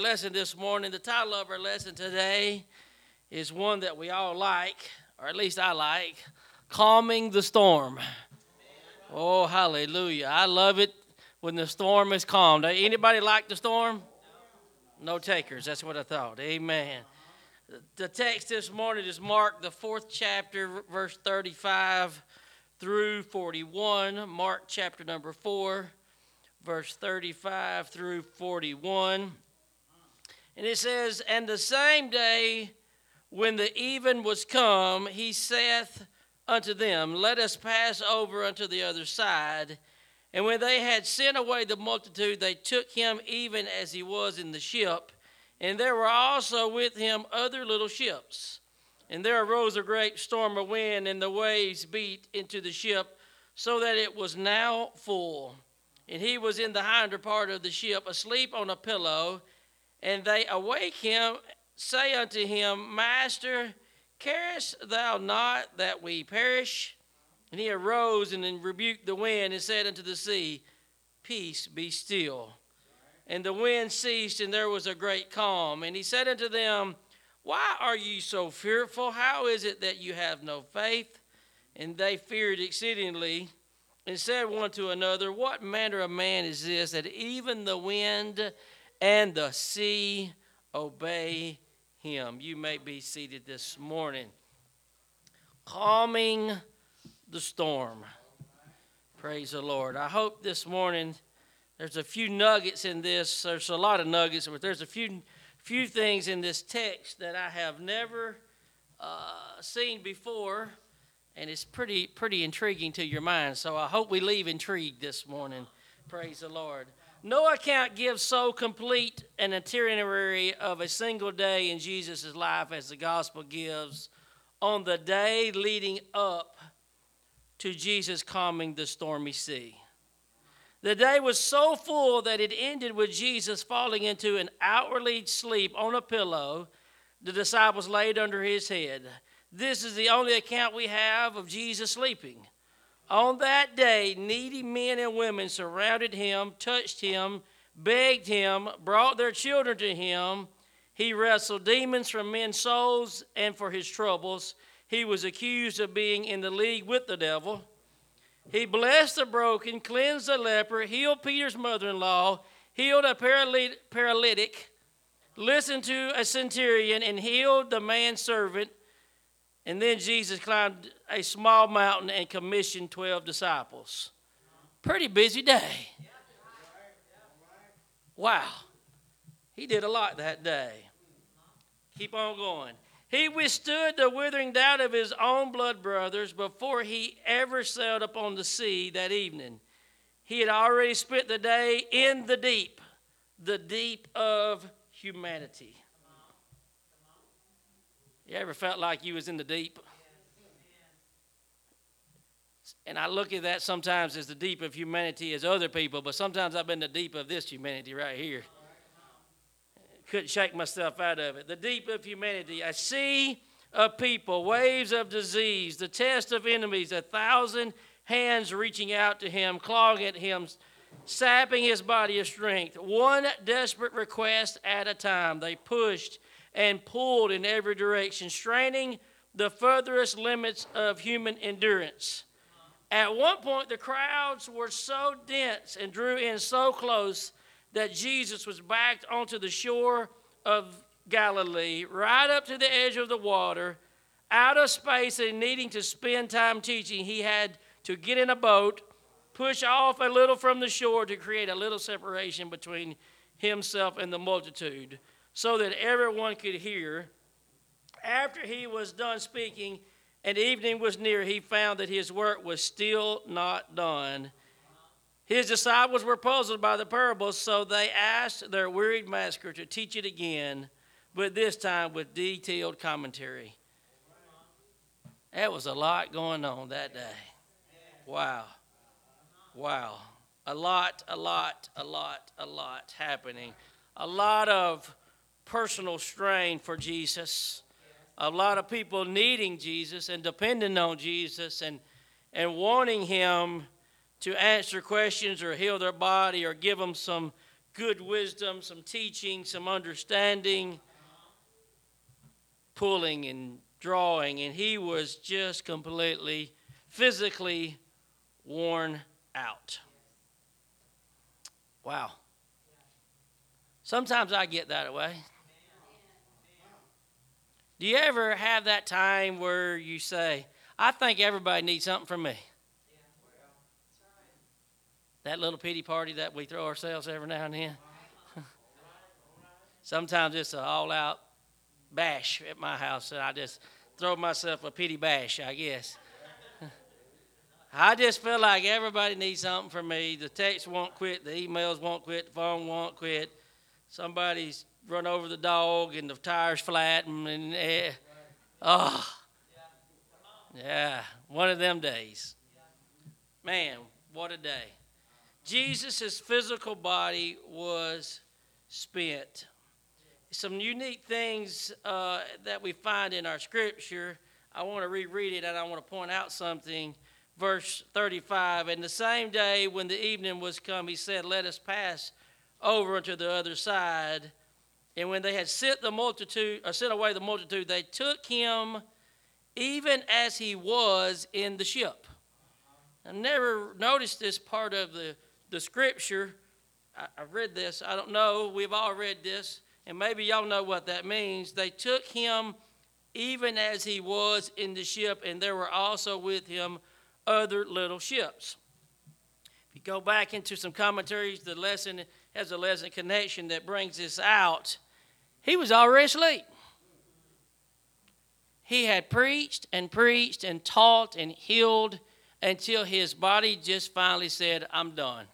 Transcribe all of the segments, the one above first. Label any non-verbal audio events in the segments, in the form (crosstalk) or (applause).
lesson this morning. The title of our lesson today is one that we all like, or at least I like Calming the Storm. Oh, hallelujah. I love it when the storm is calmed. Anybody like the storm? No takers. That's what I thought. Amen. The text this morning is Mark, the fourth chapter, verse 35 through 41. Mark chapter number 4, verse 35 through 41. And it says, And the same day when the even was come, he saith unto them, Let us pass over unto the other side. And when they had sent away the multitude, they took him even as he was in the ship. And there were also with him other little ships. And there arose a great storm of wind, and the waves beat into the ship, so that it was now full. And he was in the hinder part of the ship, asleep on a pillow. And they awake him, say unto him, Master, carest thou not that we perish? And he arose and then rebuked the wind and said unto the sea, Peace, be still. And the wind ceased, and there was a great calm. And he said unto them, Why are ye so fearful? How is it that you have no faith? And they feared exceedingly, and said one to another, What manner of man is this, that even the wind and the sea obey him. You may be seated this morning. Calming the storm. Praise the Lord. I hope this morning there's a few nuggets in this. There's a lot of nuggets, but there's a few few things in this text that I have never uh, seen before, and it's pretty pretty intriguing to your mind. So I hope we leave intrigued this morning. Praise the Lord. No account gives so complete an itinerary of a single day in Jesus' life as the gospel gives on the day leading up to Jesus calming the stormy sea. The day was so full that it ended with Jesus falling into an outwardly sleep on a pillow the disciples laid under his head. This is the only account we have of Jesus sleeping. On that day, needy men and women surrounded him, touched him, begged him, brought their children to him. He wrestled demons from men's souls and for his troubles. He was accused of being in the league with the devil. He blessed the broken, cleansed the leper, healed Peter's mother in law, healed a paralytic, listened to a centurion, and healed the man's servant and then Jesus climbed a small mountain and commissioned 12 disciples. Pretty busy day. Wow. He did a lot that day. Keep on going. He withstood the withering doubt of his own blood brothers before he ever sailed upon the sea that evening. He had already spent the day in the deep, the deep of humanity. You ever felt like you was in the deep? And I look at that sometimes as the deep of humanity as other people, but sometimes I've been the deep of this humanity right here. Couldn't shake myself out of it. The deep of humanity. A sea of people, waves of disease, the test of enemies, a thousand hands reaching out to him, clawing at him, sapping his body of strength. One desperate request at a time. They pushed and pulled in every direction, straining the furthest limits of human endurance. At one point, the crowds were so dense and drew in so close that Jesus was backed onto the shore of Galilee, right up to the edge of the water, out of space and needing to spend time teaching. He had to get in a boat, push off a little from the shore to create a little separation between himself and the multitude so that everyone could hear. After he was done speaking and evening was near, he found that his work was still not done. His disciples were puzzled by the parable, so they asked their wearied master to teach it again, but this time with detailed commentary. That was a lot going on that day. Wow. Wow. A lot, a lot, a lot, a lot happening. A lot of personal strain for Jesus. A lot of people needing Jesus and depending on Jesus and, and wanting Him to answer questions or heal their body or give them some good wisdom, some teaching, some understanding, pulling and drawing, and he was just completely physically worn out. Wow. Sometimes I get that way. Do you ever have that time where you say, I think everybody needs something from me? That little pity party that we throw ourselves every now and then. (laughs) Sometimes it's an all out bash at my house, and I just throw myself a pity bash, I guess. (laughs) I just feel like everybody needs something from me. The text won't quit, the emails won't quit, the phone won't quit. Somebody's run over the dog and the tire's flat, and, and eh, oh, yeah, one of them days. Man, what a day. Jesus' physical body was spent. Some unique things uh, that we find in our scripture. I want to reread it and I want to point out something. Verse 35 And the same day when the evening was come, he said, Let us pass over unto the other side. And when they had sent the multitude, or sent away the multitude, they took him even as he was in the ship. I never noticed this part of the the scripture. I, I read this. I don't know. We've all read this. And maybe y'all know what that means. They took him even as he was in the ship, and there were also with him other little ships. If you go back into some commentaries, the lesson has a lesson connection that brings this out. He was already asleep. He had preached and preached and taught and healed until his body just finally said, I'm done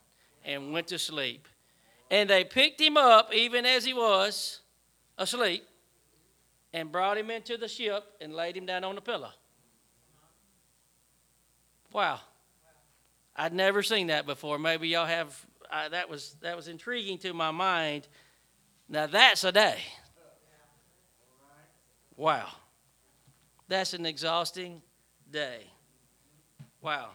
and went to sleep. And they picked him up, even as he was asleep, and brought him into the ship and laid him down on the pillow. Wow. I'd never seen that before. Maybe y'all have. Uh, that was that was intriguing to my mind. Now that's a day. Wow. That's an exhausting day. Wow.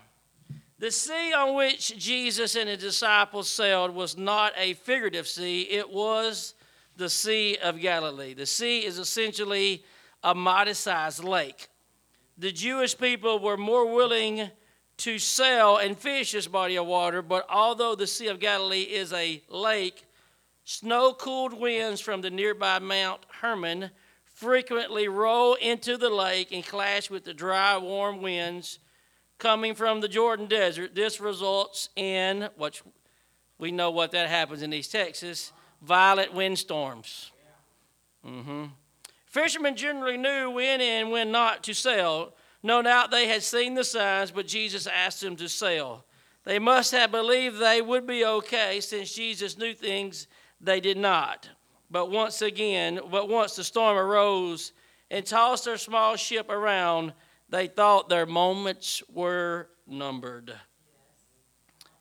The sea on which Jesus and his disciples sailed was not a figurative sea, it was the Sea of Galilee. The sea is essentially a modest sized lake. The Jewish people were more willing to sail and fish this body of water, but although the Sea of Galilee is a lake, snow cooled winds from the nearby Mount Hermon frequently roll into the lake and clash with the dry, warm winds coming from the Jordan Desert. This results in what we know what that happens in East Texas violent windstorms. Mm-hmm. Fishermen generally knew when and when not to sail. No doubt they had seen the signs, but Jesus asked them to sail. They must have believed they would be okay since Jesus knew things they did not. But once again, but once the storm arose and tossed their small ship around, they thought their moments were numbered.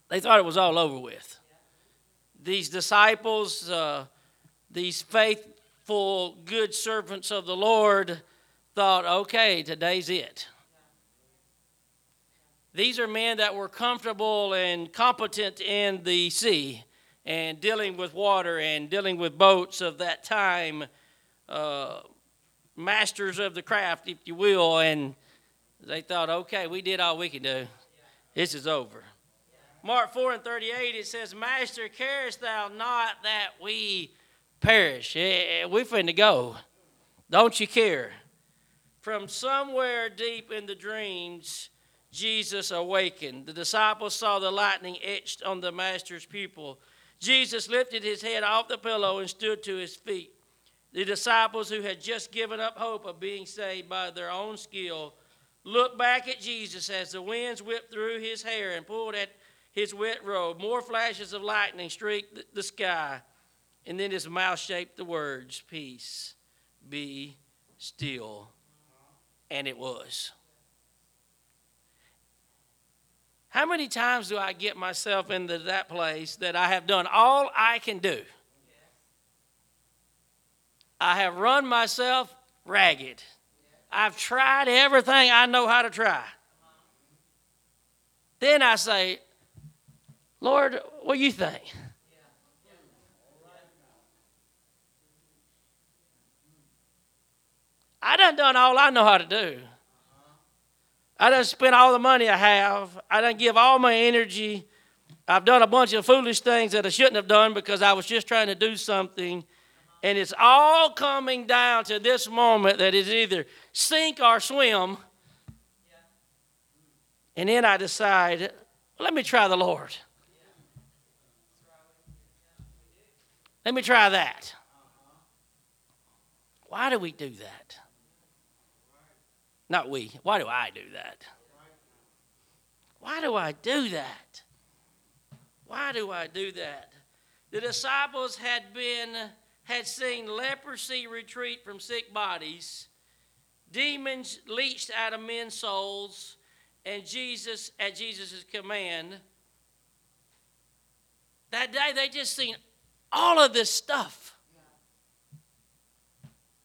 They thought it was all over with. These disciples, uh, these faithful, good servants of the Lord, thought, okay, today's it. These are men that were comfortable and competent in the sea and dealing with water and dealing with boats of that time, uh, masters of the craft, if you will, and they thought, okay, we did all we could do. This is over. Mark 4 and 38, it says, Master, carest thou not that we perish? Eh, eh, we finna go. Don't you care? From somewhere deep in the dreams, Jesus awakened. The disciples saw the lightning etched on the Master's pupil. Jesus lifted his head off the pillow and stood to his feet. The disciples who had just given up hope of being saved by their own skill looked back at Jesus as the winds whipped through his hair and pulled at his wet robe. More flashes of lightning streaked the sky, and then his mouth shaped the words, Peace, be still. And it was. How many times do I get myself into that place that I have done all I can do? I have run myself ragged. I've tried everything I know how to try. Then I say, Lord, what do you think? I done done all I know how to do. I done spent all the money I have. I done give all my energy. I've done a bunch of foolish things that I shouldn't have done because I was just trying to do something. And it's all coming down to this moment that is either sink or swim. And then I decide, let me try the Lord. Let me try that. Why do we do that? Not we. Why do I do that? Why do I do that? Why do I do that? The disciples had been had seen leprosy retreat from sick bodies, demons leached out of men's souls, and Jesus at Jesus' command. That day they just seen all of this stuff.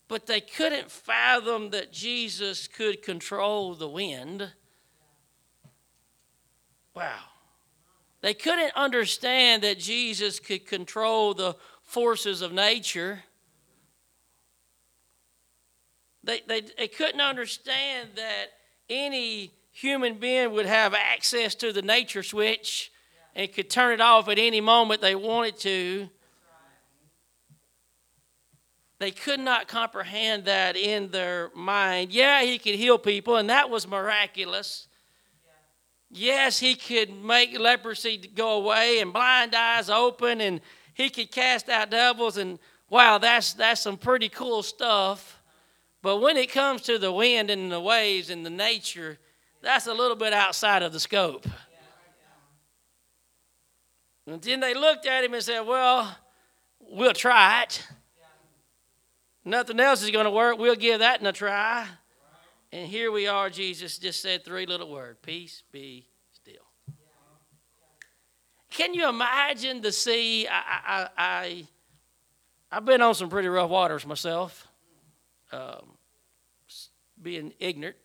But they couldn't fathom that Jesus could control the wind. Wow. They couldn't understand that Jesus could control the forces of nature. They, they, they couldn't understand that any human being would have access to the nature switch and could turn it off at any moment they wanted to. They could not comprehend that in their mind. Yeah, he could heal people, and that was miraculous. Yes, he could make leprosy go away and blind eyes open, and he could cast out devils, and wow, that's, that's some pretty cool stuff. But when it comes to the wind and the waves and the nature, that's a little bit outside of the scope. And then they looked at him and said, Well, we'll try it. Nothing else is going to work. We'll give that a try. And here we are. Jesus just said three little words Peace be still. Can you imagine the sea? I, I, I, I've been on some pretty rough waters myself, um, being ignorant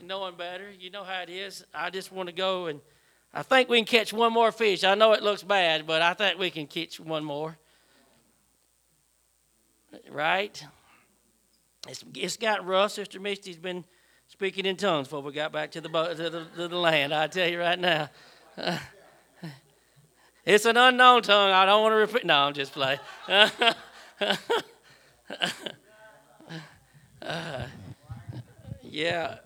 and knowing better. You know how it is. I just want to go and I think we can catch one more fish. I know it looks bad, but I think we can catch one more right? It's, it's got rough. Sister Misty's been speaking in tongues before we got back to the, to the, to the land. I tell you right now. Uh, (laughs) it's an unknown tongue. I don't want to repeat. No, I'm just playing. uh, (laughs) yeah.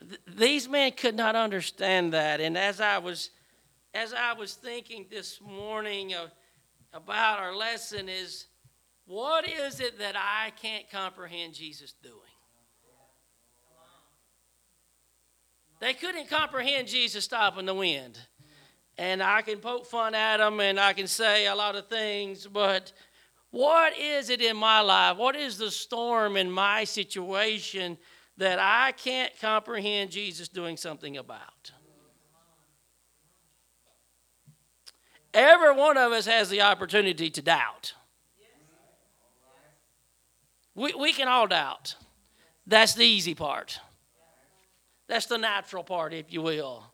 Th- these men could not understand that. And as I was, as I was thinking this morning of about our lesson is what is it that I can't comprehend Jesus doing? They couldn't comprehend Jesus stopping the wind. And I can poke fun at them and I can say a lot of things, but what is it in my life? What is the storm in my situation that I can't comprehend Jesus doing something about? Every one of us has the opportunity to doubt. We, we can all doubt. That's the easy part. That's the natural part, if you will.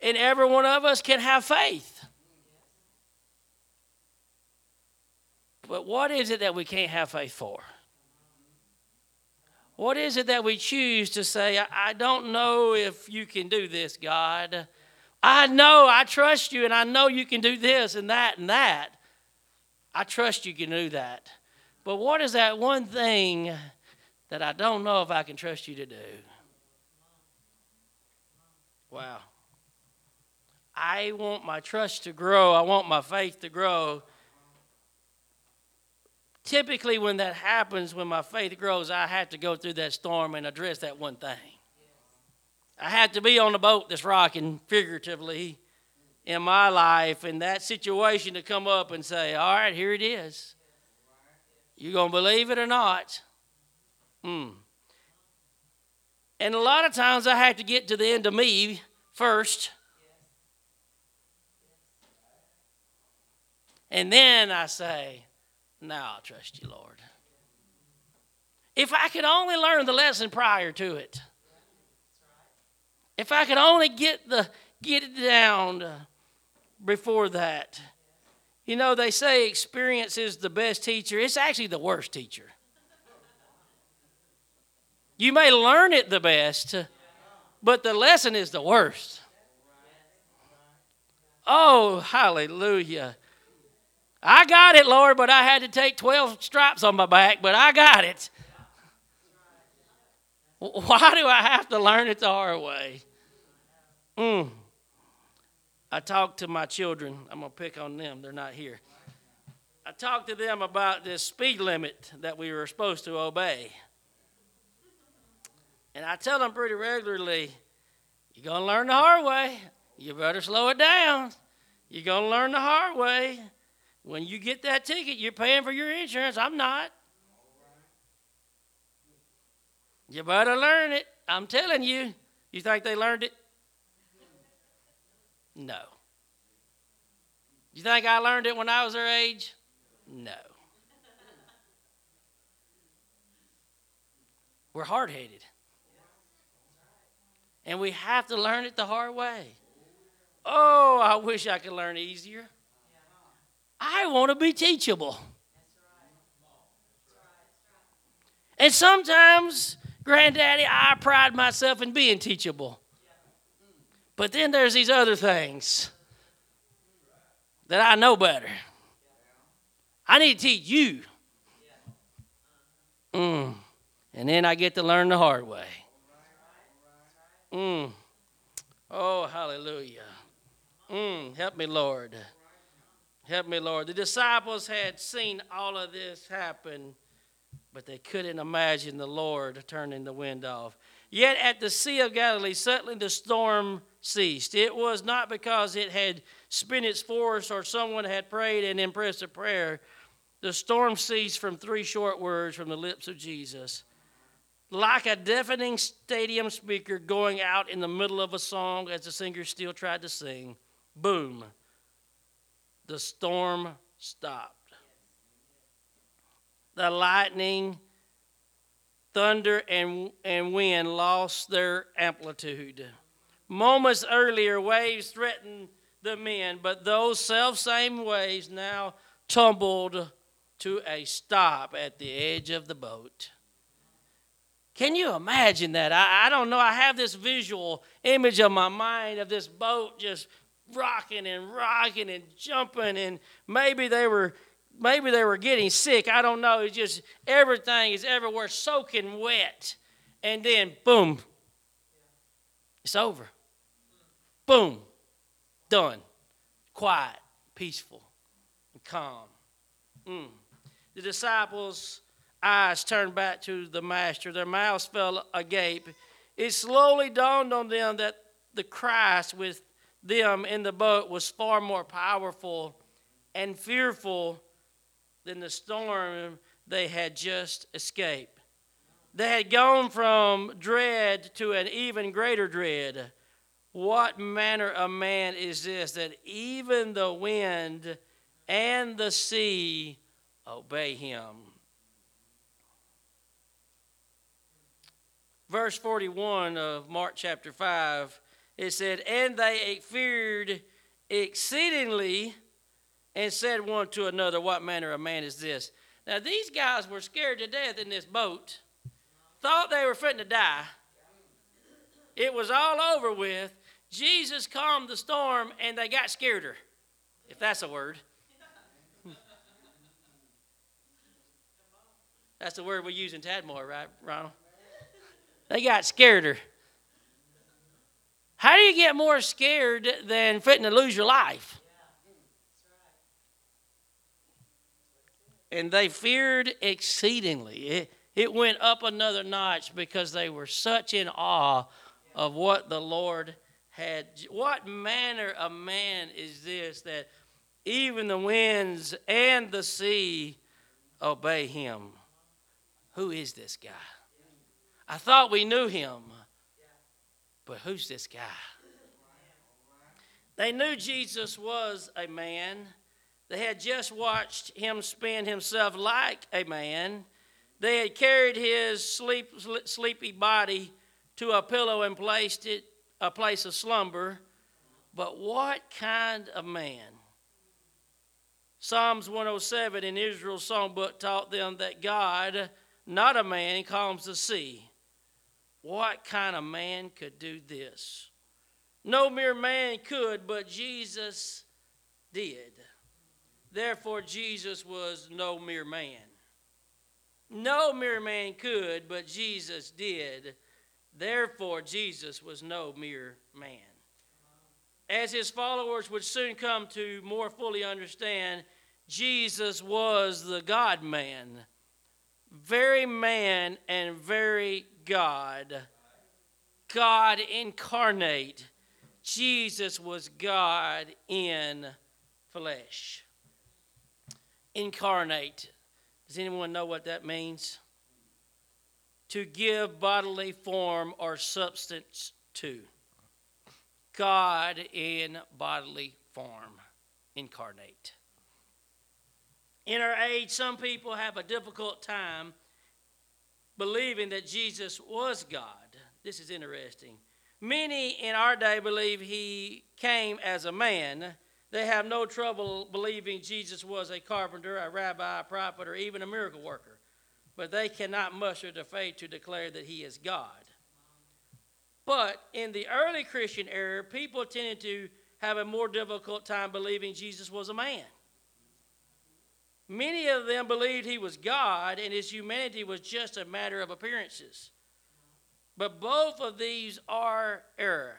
And every one of us can have faith. But what is it that we can't have faith for? What is it that we choose to say, I don't know if you can do this, God? I know, I trust you, and I know you can do this and that and that. I trust you can do that. But what is that one thing that I don't know if I can trust you to do? Wow. I want my trust to grow. I want my faith to grow. Typically, when that happens, when my faith grows, I have to go through that storm and address that one thing. I had to be on a boat that's rocking figuratively in my life and that situation to come up and say, All right, here it is. You're gonna believe it or not? Hmm. And a lot of times I have to get to the end of me first. And then I say, Now I'll trust you, Lord. If I could only learn the lesson prior to it. If I could only get the get it down before that. You know, they say experience is the best teacher. It's actually the worst teacher. You may learn it the best, but the lesson is the worst. Oh, hallelujah. I got it, Lord, but I had to take 12 stripes on my back, but I got it. (laughs) Why do I have to learn it the hard way? Mm. I talked to my children. I'm going to pick on them. They're not here. I talked to them about this speed limit that we were supposed to obey. And I tell them pretty regularly you're going to learn the hard way. You better slow it down. You're going to learn the hard way. When you get that ticket, you're paying for your insurance. I'm not. You better learn it. I'm telling you. You think they learned it? No. You think I learned it when I was their age? No. We're hard headed. And we have to learn it the hard way. Oh, I wish I could learn easier. I want to be teachable. And sometimes, granddaddy, I pride myself in being teachable. But then there's these other things that I know better. I need to teach you. Mm. And then I get to learn the hard way. Mm. Oh, hallelujah. Mm. Help me, Lord. Help me, Lord. The disciples had seen all of this happen, but they couldn't imagine the Lord turning the wind off. Yet at the Sea of Galilee, suddenly the storm ceased. It was not because it had spent its force or someone had prayed an impressive prayer. The storm ceased from three short words from the lips of Jesus. Like a deafening stadium speaker going out in the middle of a song as the singer still tried to sing, boom the storm stopped. The lightning, thunder, and, and wind lost their amplitude. Moments earlier, waves threatened the men, but those self same waves now tumbled to a stop at the edge of the boat. Can you imagine that? I, I don't know. I have this visual image of my mind of this boat just rocking and rocking and jumping and maybe they were maybe they were getting sick. I don't know. It's just everything is everywhere soaking wet. And then boom. It's over. Boom. Done. Quiet peaceful and calm. Mm. the disciples eyes turned back to the master. Their mouths fell agape. It slowly dawned on them that the christ with them in the boat was far more powerful and fearful than the storm they had just escaped. They had gone from dread to an even greater dread. What manner of man is this that even the wind and the sea obey him? Verse 41 of Mark chapter 5 it said, And they feared exceedingly and said one to another, What manner of man is this? Now, these guys were scared to death in this boat, thought they were fitting to die. It was all over with. Jesus calmed the storm and they got scareder, if that's a word. (laughs) That's the word we use in Tadmore, right, Ronald? They got scareder. How do you get more scared than fitting to lose your life? And they feared exceedingly. It, it went up another notch because they were such in awe of what the Lord had. What manner of man is this that even the winds and the sea obey him? Who is this guy? I thought we knew him. But who's this guy? They knew Jesus was a man. They had just watched him spend himself like a man. They had carried his sleep, sleepy body to a pillow and placed it a place of slumber. But what kind of man? Psalms 107 in Israel's songbook taught them that God, not a man, calms the sea what kind of man could do this? No mere man could, but Jesus did. Therefore, Jesus was no mere man. No mere man could, but Jesus did. Therefore, Jesus was no mere man. As his followers would soon come to more fully understand, Jesus was the God man, very man and very God. God incarnate. Jesus was God in flesh. Incarnate. Does anyone know what that means? To give bodily form or substance to. God in bodily form, incarnate. In our age, some people have a difficult time believing that Jesus was God. This is interesting. Many in our day believe he came as a man. They have no trouble believing Jesus was a carpenter, a rabbi, a prophet, or even a miracle worker. But they cannot muster the faith to declare that he is God. But in the early Christian era, people tended to have a more difficult time believing Jesus was a man. Many of them believed he was God and his humanity was just a matter of appearances. But both of these are error.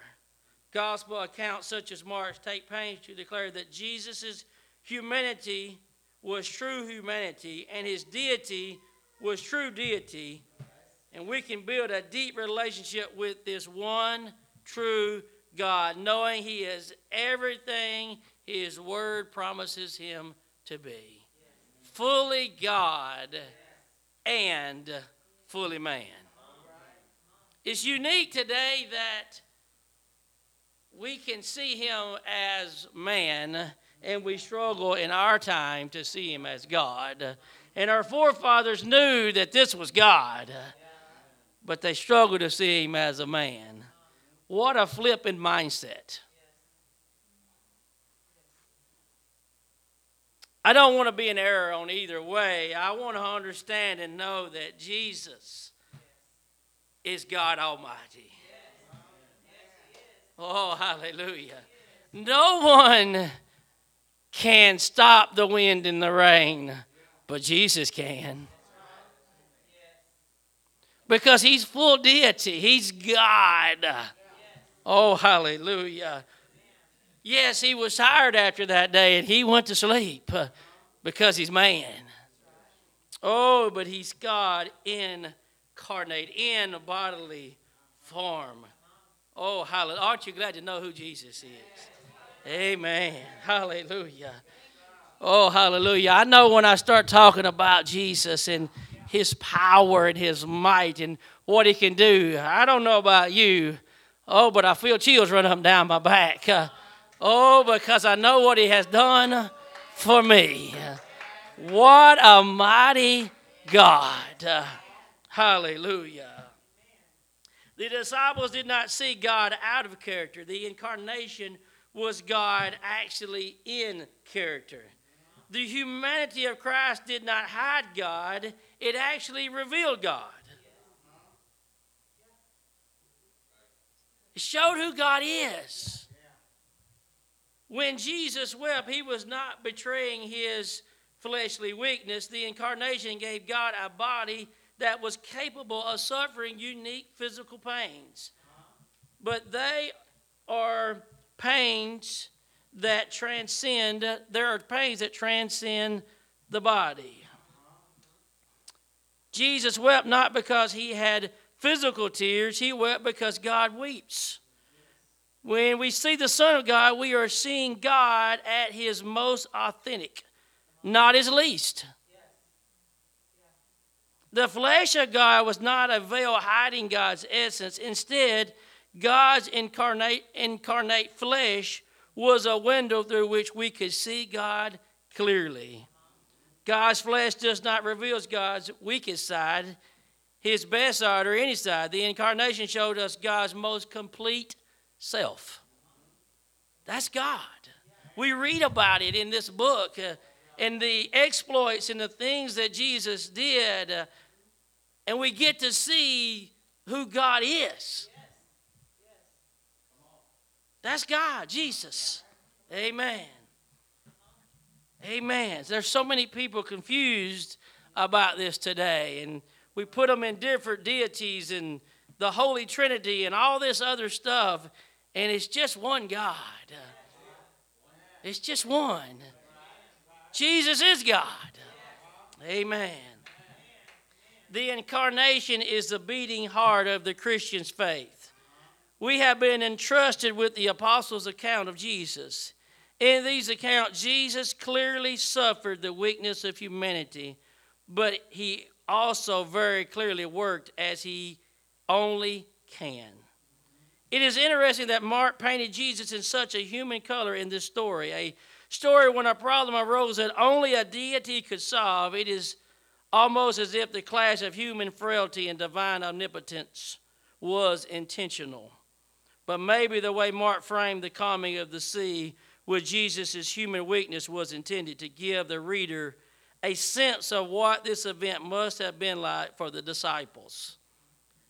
Gospel accounts such as Mark's take pains to declare that Jesus' humanity was true humanity and his deity was true deity. And we can build a deep relationship with this one true God, knowing he is everything his word promises him to be fully God and fully man. It's unique today that we can see him as man and we struggle in our time to see him as God. And our forefathers knew that this was God, but they struggled to see him as a man. What a flippant mindset. I don't want to be in error on either way. I want to understand and know that Jesus is God Almighty. Oh, hallelujah. No one can stop the wind and the rain, but Jesus can. Because he's full deity, he's God. Oh, hallelujah. Yes, he was tired after that day and he went to sleep because he's man. Oh, but he's God incarnate in bodily form. Oh, hallelujah. Aren't you glad to know who Jesus is? Amen. Hallelujah. Oh, hallelujah. I know when I start talking about Jesus and his power and his might and what he can do, I don't know about you. Oh, but I feel chills run up down my back. Uh, oh, because I know what he has done for me. What a mighty God. Uh, Hallelujah. The disciples did not see God out of character. The incarnation was God actually in character. The humanity of Christ did not hide God, it actually revealed God. It showed who God is. When Jesus wept, he was not betraying his fleshly weakness. The incarnation gave God a body that was capable of suffering unique physical pains. But they are pains that transcend, there are pains that transcend the body. Jesus wept not because he had physical tears, he wept because God weeps. When we see the Son of God, we are seeing God at his most authentic, not his least. The flesh of God was not a veil hiding God's essence. Instead, God's incarnate, incarnate flesh was a window through which we could see God clearly. God's flesh does not reveal God's weakest side, his best side, or any side. The incarnation showed us God's most complete self. That's God. We read about it in this book uh, and the exploits and the things that Jesus did. Uh, and we get to see who God is. That's God, Jesus. Amen. Amen. There's so many people confused about this today, and we put them in different deities and the Holy Trinity and all this other stuff, and it's just one God. It's just one. Jesus is God. Amen. The incarnation is the beating heart of the Christian's faith. We have been entrusted with the apostles' account of Jesus. In these accounts, Jesus clearly suffered the weakness of humanity, but he also very clearly worked as he only can. It is interesting that Mark painted Jesus in such a human color in this story, a story when a problem arose that only a deity could solve. It is almost as if the clash of human frailty and divine omnipotence was intentional. But maybe the way Mark framed the calming of the sea with Jesus' human weakness was intended to give the reader a sense of what this event must have been like for the disciples.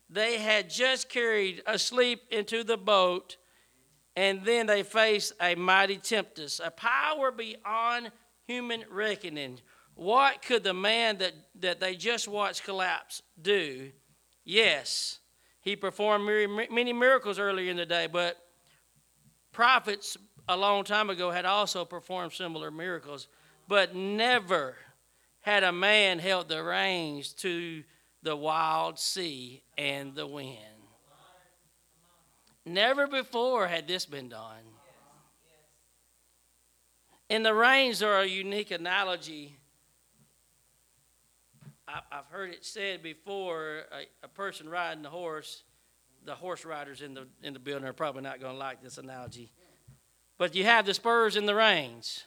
They had just carried asleep into the boat, and then they faced a mighty tempest, a power beyond human reckoning. What could the man that, that they just watched collapse do? Yes, he performed many miracles earlier in the day, but prophets a long time ago had also performed similar miracles, but never had a man held the reins to the wild sea and the wind. Never before had this been done. And the reins are a unique analogy. I've heard it said before a, a person riding a horse, the horse riders in the, in the building are probably not going to like this analogy. But you have the spurs and the reins.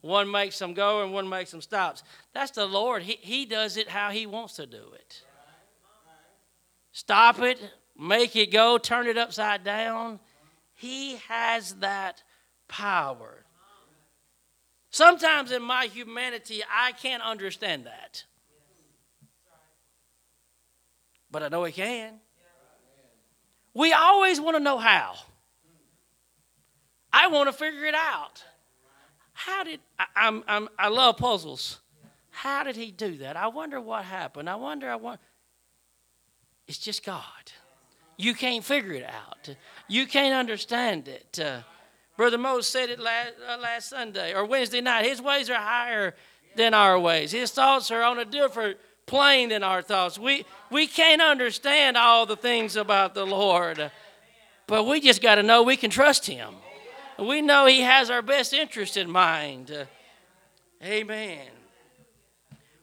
One makes them go and one makes them stops. That's the Lord. He, he does it how He wants to do it. Stop it, make it go, turn it upside down. He has that power. Sometimes in my humanity, I can't understand that. But I know He can. We always want to know how. I want to figure it out. How did I, I'm, I'm, I love puzzles. How did he do that? I wonder what happened. I wonder. I want. It's just God. You can't figure it out. You can't understand it. Uh, Brother Mose said it last, uh, last Sunday or Wednesday night. His ways are higher than our ways. His thoughts are on a different plane than our thoughts. We we can't understand all the things about the Lord, but we just got to know we can trust Him. We know He has our best interest in mind. Amen.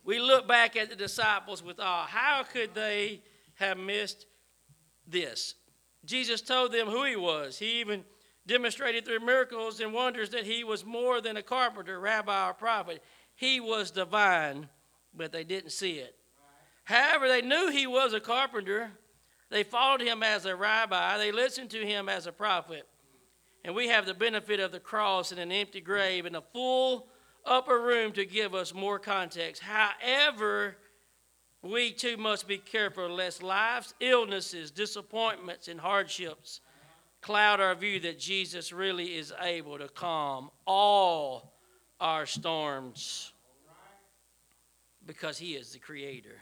We look back at the disciples with awe. How could they have missed this? Jesus told them who He was. He even demonstrated through miracles and wonders that He was more than a carpenter, rabbi, or prophet. He was divine, but they didn't see it. However, they knew He was a carpenter. They followed Him as a rabbi, they listened to Him as a prophet. And we have the benefit of the cross and an empty grave and a full upper room to give us more context. However, we too must be careful lest life's illnesses, disappointments, and hardships cloud our view that Jesus really is able to calm all our storms because he is the creator.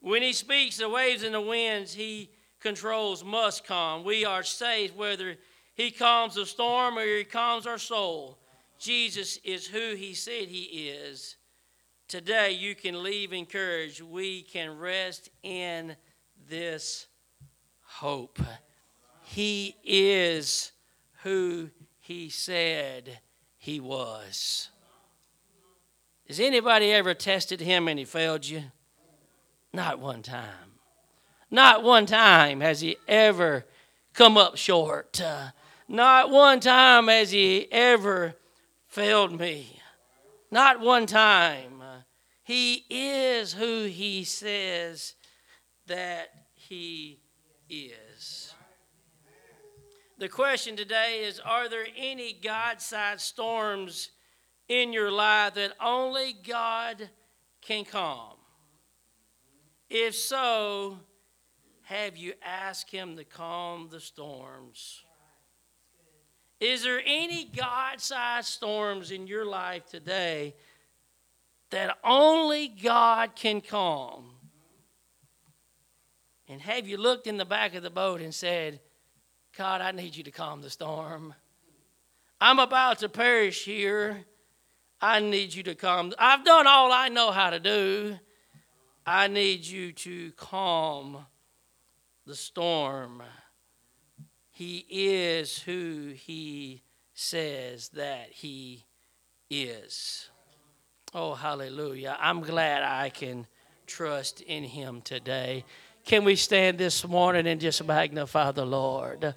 When he speaks, the waves and the winds he controls must calm. We are safe whether he calms the storm or He calms our soul. Jesus is who He said He is. Today, you can leave encouraged. We can rest in this hope. He is who He said He was. Has anybody ever tested Him and He failed you? Not one time. Not one time has He ever come up short. Uh, not one time has he ever failed me. Not one time. He is who he says that he is. The question today is Are there any God sized storms in your life that only God can calm? If so, Have you asked Him to calm the storms? Is there any God sized storms in your life today that only God can calm? And have you looked in the back of the boat and said, God, I need you to calm the storm? I'm about to perish here. I need you to calm. I've done all I know how to do. I need you to calm the storm. He is who he says that he is. Oh, hallelujah. I'm glad I can trust in him today. Can we stand this morning and just magnify the Lord?